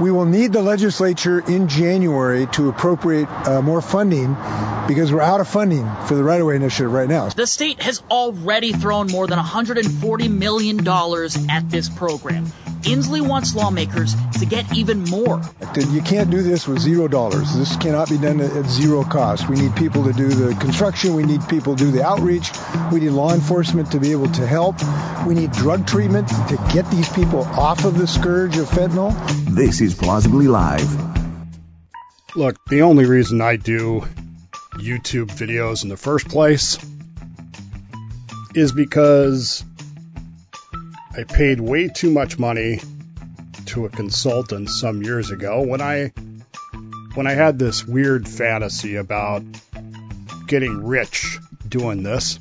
We will need the legislature in January to appropriate uh, more funding because we're out of funding for the right of way initiative right now. The state has already thrown more than $140 million at this program. Inslee wants lawmakers to get even more. You can't do this with zero dollars. This cannot be done at zero cost. We need people to do the construction. We need people to do the outreach. We need law enforcement to be able to help. We need drug treatment to get these people off of the scourge of fentanyl. This is Plausibly Live. Look, the only reason I do YouTube videos in the first place is because I paid way too much money to a consultant some years ago when I when I had this weird fantasy about getting rich doing this.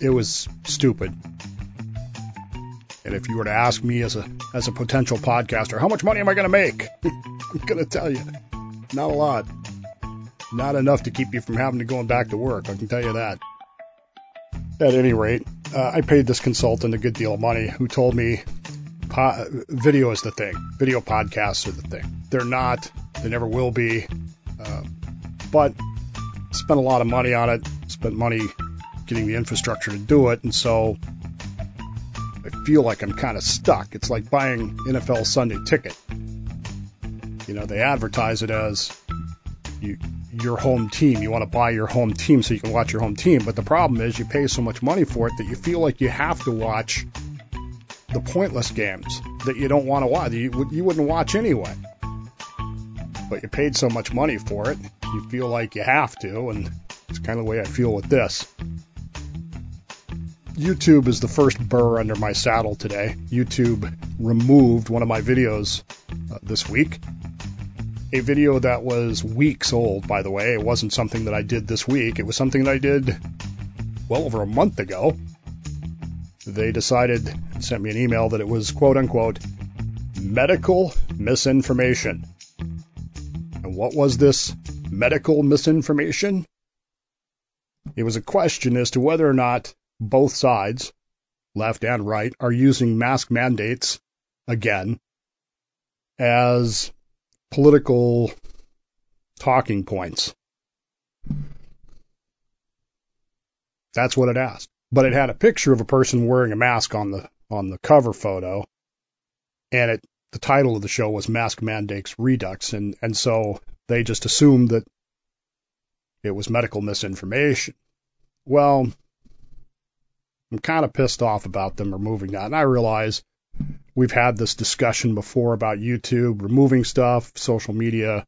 It was stupid. And if you were to ask me as a as a potential podcaster, how much money am I going to make? I'm going to tell you, not a lot. Not enough to keep you from having to going back to work. I can tell you that. At any rate, uh, I paid this consultant a good deal of money who told me po- video is the thing. Video podcasts are the thing. They're not. They never will be. Uh, but spent a lot of money on it. Spent money getting the infrastructure to do it, and so I feel like I'm kind of stuck. It's like buying NFL Sunday ticket. You know, they advertise it as you your home team. You want to buy your home team so you can watch your home team. But the problem is you pay so much money for it that you feel like you have to watch the pointless games that you don't want to watch. You, you wouldn't watch anyway. But you paid so much money for it, you feel like you have to, and it's kind of the way I feel with this. YouTube is the first burr under my saddle today. YouTube removed one of my videos uh, this week a video that was weeks old, by the way. It wasn't something that I did this week. It was something that I did well over a month ago. They decided, sent me an email that it was quote unquote medical misinformation. And what was this medical misinformation? It was a question as to whether or not both sides, left and right, are using mask mandates again as political talking points. That's what it asked. But it had a picture of a person wearing a mask on the on the cover photo, and it the title of the show was Mask Mandates Redux, and and so they just assumed that it was medical misinformation. Well, I'm kind of pissed off about them removing that, and I realize We've had this discussion before about YouTube removing stuff, social media,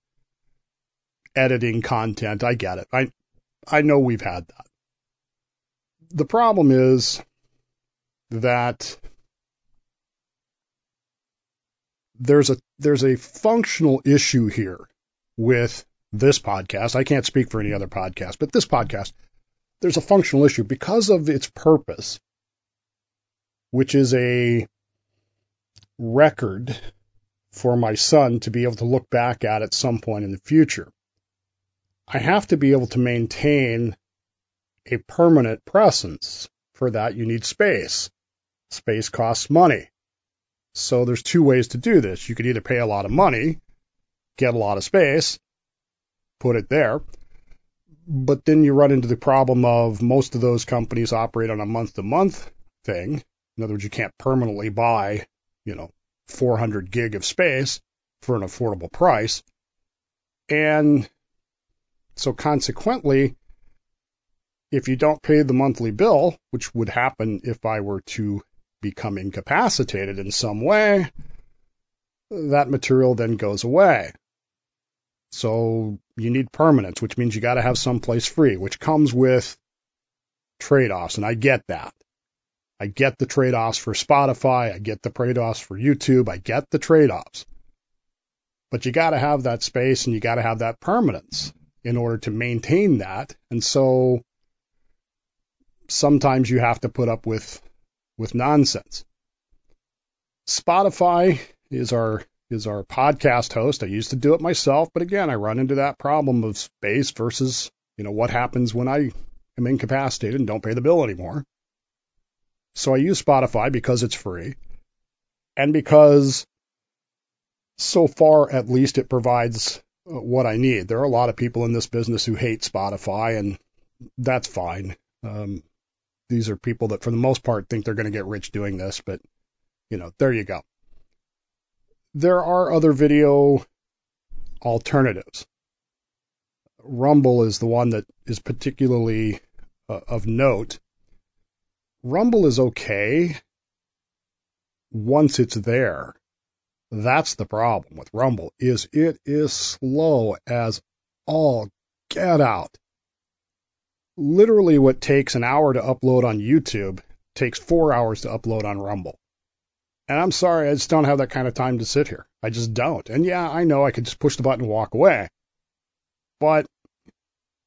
editing content. I get it. I I know we've had that. The problem is that there's a there's a functional issue here with this podcast. I can't speak for any other podcast, but this podcast, there's a functional issue because of its purpose, which is a record for my son to be able to look back at at some point in the future. I have to be able to maintain a permanent presence. For that, you need space. Space costs money. So there's two ways to do this. You could either pay a lot of money, get a lot of space, put it there, but then you run into the problem of most of those companies operate on a month to month thing. In other words, you can't permanently buy you know, 400 gig of space for an affordable price. And so consequently, if you don't pay the monthly bill, which would happen if I were to become incapacitated in some way, that material then goes away. So you need permanence, which means you got to have some place free, which comes with trade-offs, and I get that. I get the trade offs for Spotify. I get the trade offs for YouTube. I get the trade offs. But you got to have that space and you got to have that permanence in order to maintain that. And so sometimes you have to put up with, with nonsense. Spotify is our, is our podcast host. I used to do it myself, but again, I run into that problem of space versus, you know, what happens when I am incapacitated and don't pay the bill anymore. So I use Spotify because it's free and because so far, at least, it provides uh, what I need. There are a lot of people in this business who hate Spotify, and that's fine. Um, these are people that, for the most part, think they're going to get rich doing this, but you know, there you go. There are other video alternatives. Rumble is the one that is particularly uh, of note. Rumble is okay once it's there. That's the problem with Rumble is it is slow as all get out. Literally what takes an hour to upload on YouTube takes 4 hours to upload on Rumble. And I'm sorry, I just don't have that kind of time to sit here. I just don't. And yeah, I know I could just push the button and walk away. But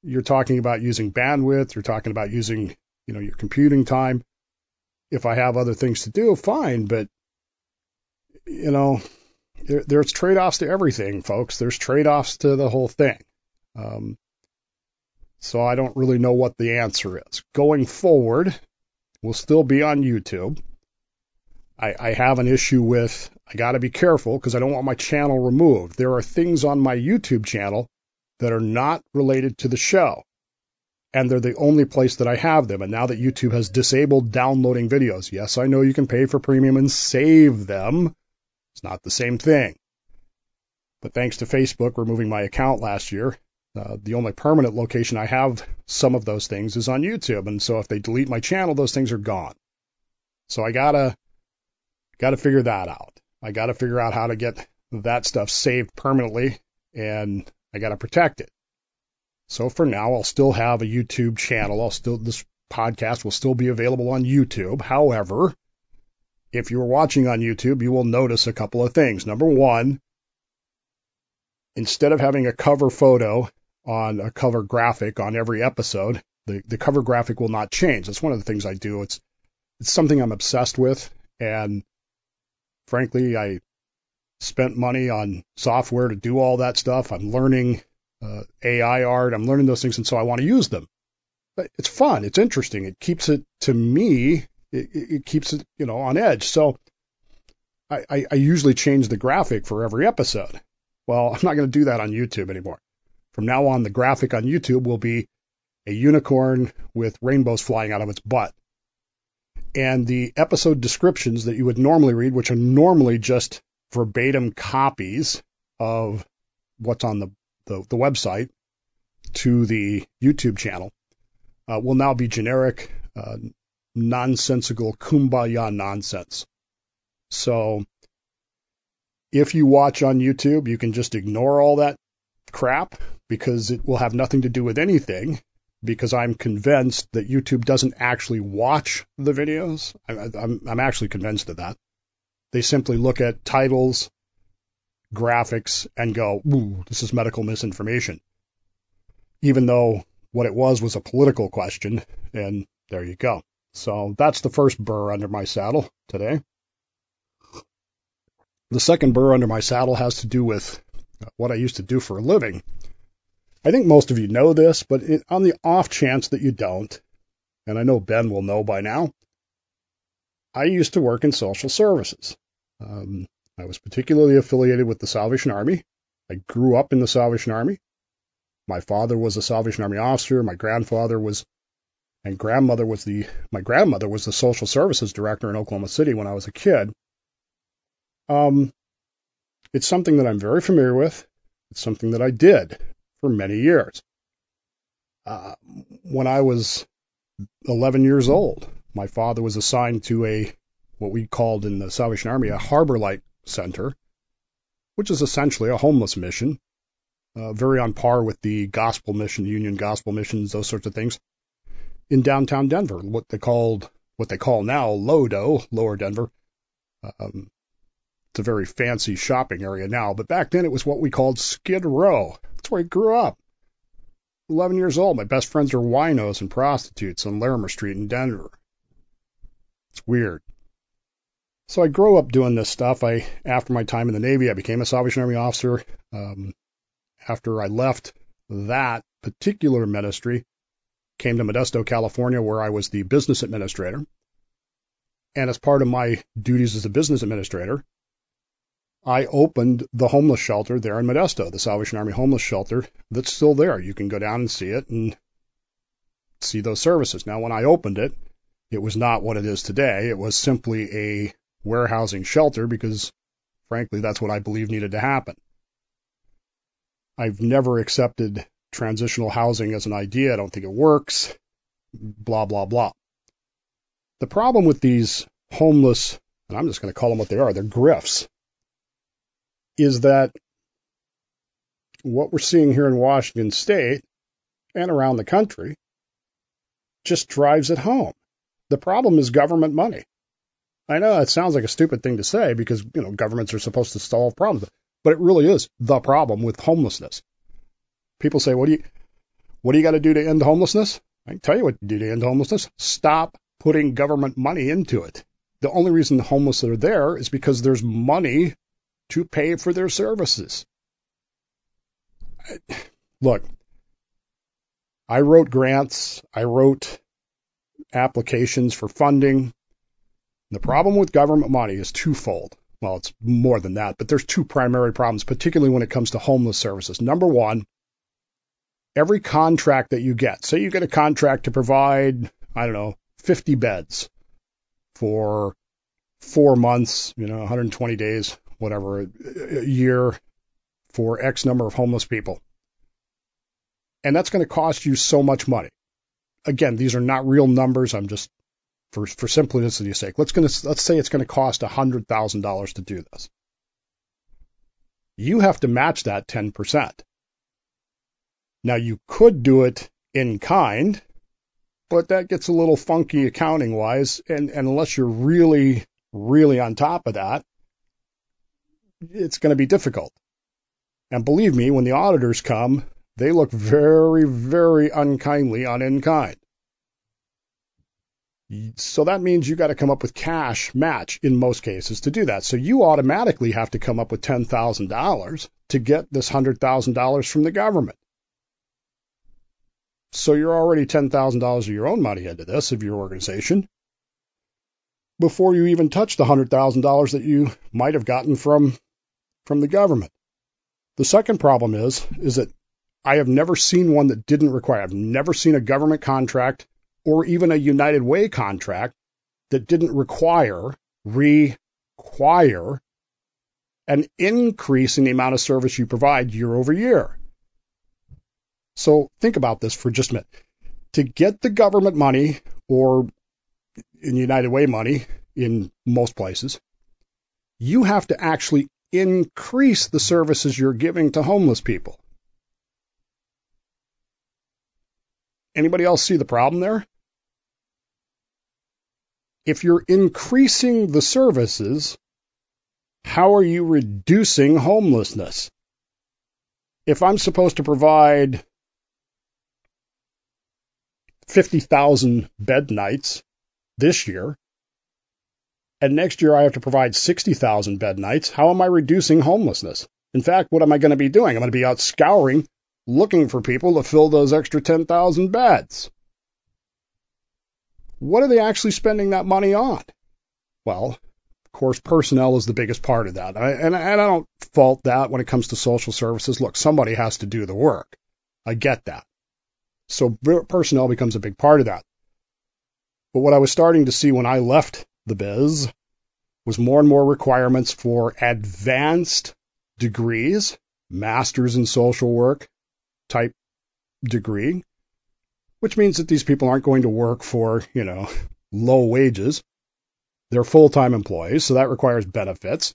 you're talking about using bandwidth, you're talking about using, you know, your computing time. If I have other things to do, fine, but you know, there, there's trade-offs to everything, folks. There's trade-offs to the whole thing. Um, so I don't really know what the answer is. Going forward, we'll still be on YouTube. I, I have an issue with I got to be careful because I don't want my channel removed. There are things on my YouTube channel that are not related to the show. And they're the only place that I have them. And now that YouTube has disabled downloading videos, yes, I know you can pay for premium and save them. It's not the same thing. But thanks to Facebook removing my account last year, uh, the only permanent location I have some of those things is on YouTube. And so if they delete my channel, those things are gone. So I gotta, gotta figure that out. I gotta figure out how to get that stuff saved permanently and I gotta protect it. So for now, I'll still have a YouTube channel. I'll still, this podcast will still be available on YouTube. However, if you're watching on YouTube, you will notice a couple of things. Number one, instead of having a cover photo on a cover graphic on every episode, the, the cover graphic will not change. That's one of the things I do. It's it's something I'm obsessed with, and frankly, I spent money on software to do all that stuff. I'm learning uh, AI art. I'm learning those things, and so I want to use them. But it's fun. It's interesting. It keeps it to me it, it keeps it, you know, on edge. So I, I, I usually change the graphic for every episode. Well, I'm not going to do that on YouTube anymore. From now on, the graphic on YouTube will be a unicorn with rainbows flying out of its butt. And the episode descriptions that you would normally read, which are normally just verbatim copies of what's on the, the, the website to the YouTube channel, uh, will now be generic, uh, nonsensical kumbaya nonsense. So if you watch on YouTube, you can just ignore all that crap because it will have nothing to do with anything because I'm convinced that YouTube doesn't actually watch the videos. I'm, I'm, actually convinced of that. They simply look at titles, graphics, and go, ooh, this is medical misinformation. Even though what it was was a political question, and there you go. So that's the first burr under my saddle today. The second burr under my saddle has to do with what I used to do for a living. I think most of you know this, but it, on the off chance that you don't, and I know Ben will know by now, I used to work in social services. Um, I was particularly affiliated with the Salvation Army. I grew up in the Salvation Army. My father was a Salvation Army officer. My grandfather was and grandmother was the my grandmother was the social services director in Oklahoma City when I was a kid. Um, it's something that I'm very familiar with. It's something that I did for many years. Uh, when I was 11 years old, my father was assigned to a what we called in the Salvation Army a harbor light center, which is essentially a homeless mission, uh, very on par with the gospel mission, union gospel missions, those sorts of things in downtown Denver, what they called what they call now Lodo, Lower Denver. Um, it's a very fancy shopping area now, but back then it was what we called Skid Row. That's where I grew up. 11 years old. My best friends are winos and prostitutes on Larimer Street in Denver. It's weird. So I grew up doing this stuff. I, after my time in the Navy, I became a Salvation Army officer. Um, after I left that particular ministry, came to Modesto, California, where I was the business administrator. And as part of my duties as a business administrator, I opened the homeless shelter there in Modesto, the Salvation Army homeless shelter that's still there. You can go down and see it and see those services. Now, when I opened it, it was not what it is today. It was simply a warehousing shelter because, frankly, that's what I believe needed to happen. I've never accepted transitional housing as an idea. I don't think it works. Blah, blah, blah. The problem with these homeless, and I'm just going to call them what they are, they're grifts, is that what we're seeing here in Washington state and around the country just drives it home. The problem is government money. I know it sounds like a stupid thing to say because, you know, governments are supposed to solve problems, but it really is the problem with homelessness. People say, what do you, what do you got to do to end homelessness? I can tell you what to do to end homelessness. Stop putting government money into it. The only reason the homeless are there is because there's money to pay for their services. Look, I wrote grants, I wrote applications for funding. The problem with government money is twofold. Well, it's more than that, but there's two primary problems, particularly when it comes to homeless services. Number one, every contract that you get, say you get a contract to provide, I don't know, 50 beds for four months, you know, 120 days, whatever, a year for X number of homeless people. And that's going to cost you so much money. Again, these are not real numbers. I'm just for for simplicity's sake. Let's gonna let's say it's going to cost hundred thousand dollars to do this. You have to match that ten percent. Now you could do it in kind, but that gets a little funky accounting wise, and, and unless you're really really on top of that, it's going to be difficult. And believe me, when the auditors come, they look very, very unkindly on in kind. So that means you got to come up with cash match in most cases to do that. So you automatically have to come up with $10,000 to get this $100,000 from the government. So you're already $10,000 of your own money into this of your organization before you even touch the $100,000 that you might have gotten from from the government. The second problem is is that I have never seen one that didn't require. I've never seen a government contract or even a United Way contract that didn't require require an increase in the amount of service you provide year over year. So think about this for just a minute. To get the government money or in United Way money in most places, you have to actually increase the services you're giving to homeless people. Anybody else see the problem there? If you're increasing the services, how are you reducing homelessness? If I'm supposed to provide 50,000 bed nights this year, and next year I have to provide 60,000 bed nights, how am I reducing homelessness? In fact, what am I going to be doing? I'm going to be out scouring looking for people to fill those extra 10,000 beds. What are they actually spending that money on? Well, of course, personnel is the biggest part of that. And, I don't fault that when it comes to social services. Look, somebody has to do the work. I get that. So personnel becomes a big part of that. But what I was starting to see when I left the biz was more and more requirements for advanced degrees, masters in social work, type degree, which means that these people aren't going to work for, you know, low wages. They're full-time employees, so that requires benefits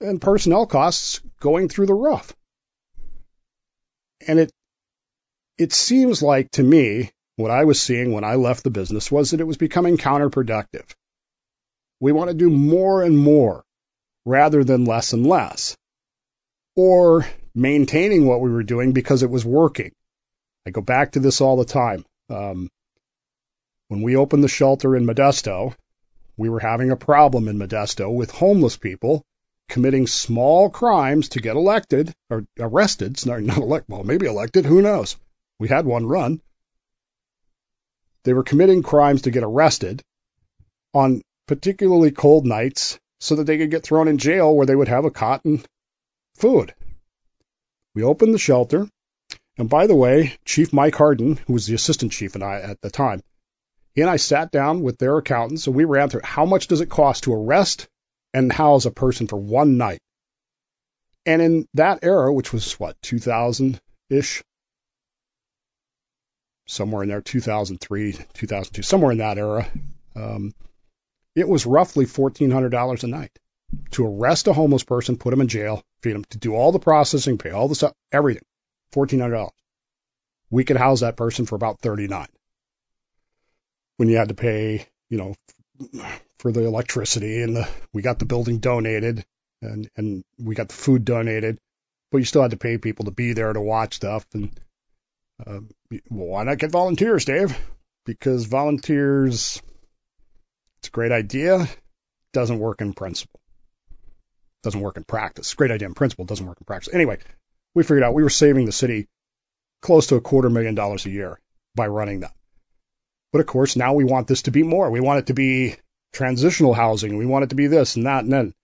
and personnel costs going through the roof. And it it seems like to me what I was seeing when I left the business was that it was becoming counterproductive. We want to do more and more rather than less and less. Or maintaining what we were doing because it was working. I go back to this all the time. Um, when we opened the shelter in Modesto, we were having a problem in Modesto with homeless people committing small crimes to get elected or arrested. Not, not elect, well, maybe elected. Who knows? We had one run. They were committing crimes to get arrested on particularly cold nights, so that they could get thrown in jail where they would have a cot and food. We opened the shelter. And by the way, Chief Mike Harden, who was the assistant chief and I at the time, he and I sat down with their accountants and we ran through how much does it cost to arrest and house a person for one night. And in that era, which was what, 2000 ish, somewhere in there, 2003, 2002, somewhere in that era, um, it was roughly $1,400 a night to arrest a homeless person, put him in jail, feed him, to do all the processing, pay all the stuff, everything. $1,400. We could house that person for about 39 when you had to pay, you know, for the electricity and the, we got the building donated and, and we got the food donated, but you still had to pay people to be there to watch stuff. And, uh, well, why not get volunteers, Dave? Because volunteers, it's a great idea, doesn't work in principle. Doesn't work in practice. Great idea in principle, doesn't work in practice. Anyway, we figured out we were saving the city close to a quarter million dollars a year by running that. But of course, now we want this to be more. We want it to be transitional housing. We want it to be this and that and then.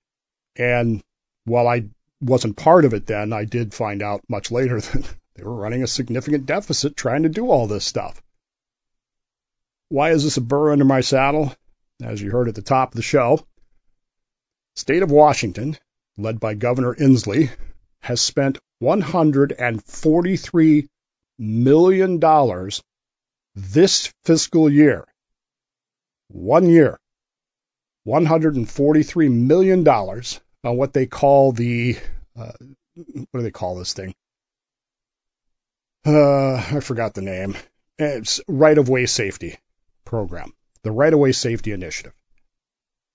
And while I wasn't part of it then, I did find out much later that they were running a significant deficit trying to do all this stuff. Why is this a burr under my saddle? As you heard at the top of the show, State of Washington, led by Governor Inslee, has spent $143 million this fiscal year. One year. $143 million on what they call the, uh, what do they call this thing? Uh, I forgot the name. It's right of way safety program, the right of way safety initiative.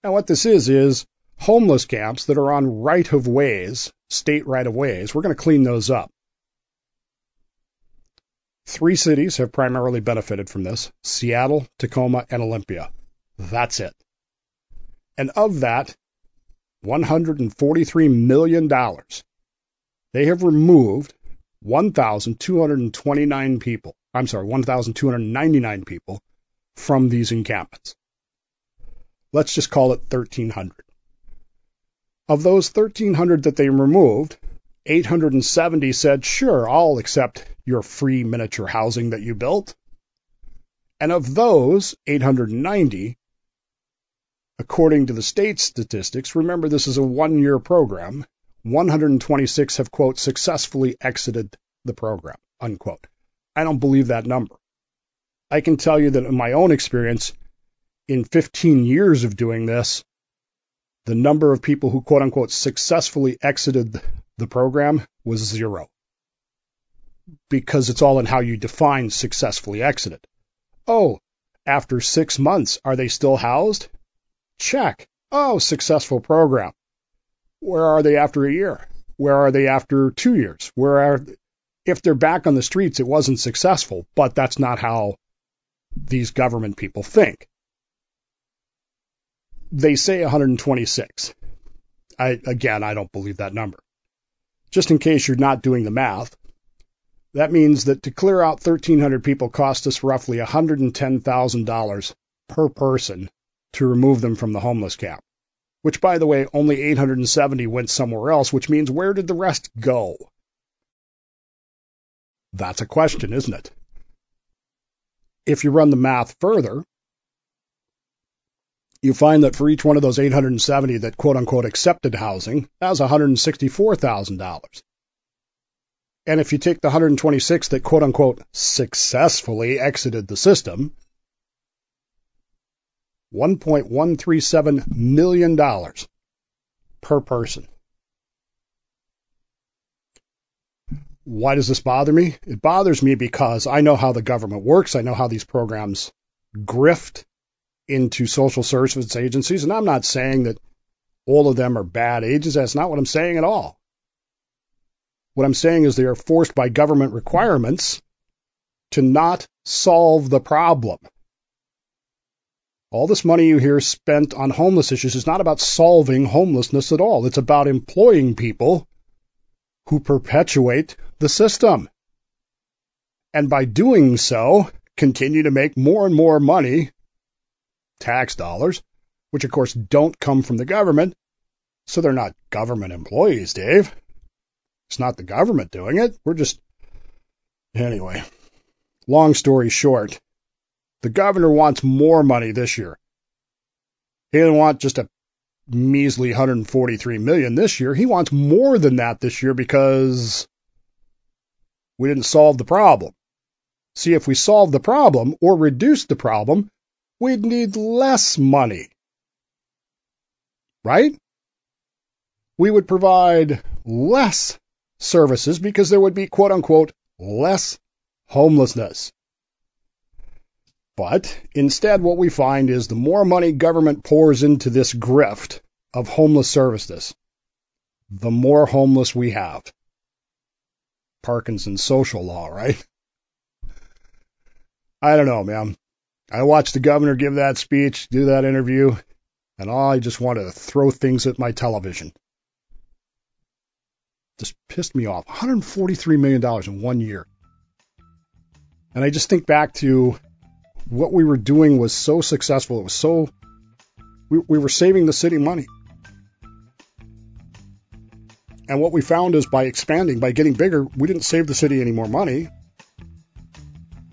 And what this is, is homeless camps that are on right of ways, state right of ways. We're going to clean those up. Three cities have primarily benefited from this Seattle, Tacoma, and Olympia. That's it. And of that, $143 million, they have removed 1,229 people. I'm sorry, 1,299 people from these encampments. Let's just call it 1,300. Of those 1,300 that they removed, 870 said, sure, I'll accept your free miniature housing that you built. And of those 890, according to the state statistics, remember this is a one year program, 126 have, quote, successfully exited the program, unquote. I don't believe that number. I can tell you that in my own experience, in 15 years of doing this, the number of people who quote unquote successfully exited the program was zero. Because it's all in how you define successfully exited. Oh, after six months, are they still housed? Check. Oh, successful program. Where are they after a year? Where are they after two years? Where are, if they're back on the streets, it wasn't successful, but that's not how these government people think. They say 126. I, again, I don't believe that number. Just in case you're not doing the math, that means that to clear out 1,300 people cost us roughly $110,000 per person to remove them from the homeless camp. Which, by the way, only 870 went somewhere else, which means where did the rest go? That's a question, isn't it? If you run the math further, you find that for each one of those 870 that quote unquote accepted housing, that was $164,000. And if you take the 126 that quote unquote successfully exited the system, $1.137 million per person. Why does this bother me? It bothers me because I know how the government works. I know how these programs grift into social services agencies. And I'm not saying that all of them are bad agencies. That's not what I'm saying at all. What I'm saying is they are forced by government requirements to not solve the problem. All this money you hear spent on homeless issues is not about solving homelessness at all. It's about employing people who perpetuate the system. And by doing so, continue to make more and more money tax dollars, which of course don't come from the government, So they're not government employees, Dave. It's not the government doing it. We're just. Anyway, long story short, the governor wants more money this year. He didn't want just a measly 143 million this year. He wants more than that this year because we didn't solve the problem. See, if we solved the problem or reduced the problem, we'd need less money. Right? We would provide less services because there would be quote unquote less homelessness. But instead, what we find is the more money government pours into this grift of homeless services, the more homeless we have. Parkinson's social law, right? I don't know, man. I watched the governor give that speech, do that interview, and all I just wanted to throw things at my television. Just pissed me off. $143 million in one year. And I just think back to what we were doing was so successful. It was so, we, we were saving the city money. And what we found is by expanding, by getting bigger, we didn't save the city any more money.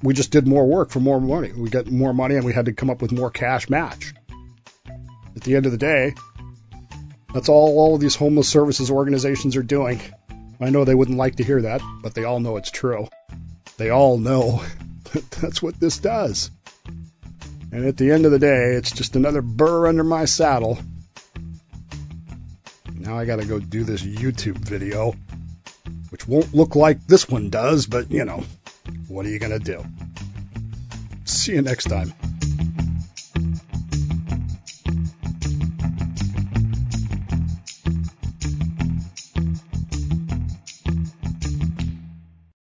We just did more work for more money. We got more money and we had to come up with more cash match. At the end of the day, that's all all of these homeless services organizations are doing. I know they wouldn't like to hear that, but they all know it's true. They all know that that's what this does. And at the end of the day, it's just another burr under my saddle. Now I gotta go do this YouTube video, which won't look like this one does, but you know, what are you gonna do? See you next time.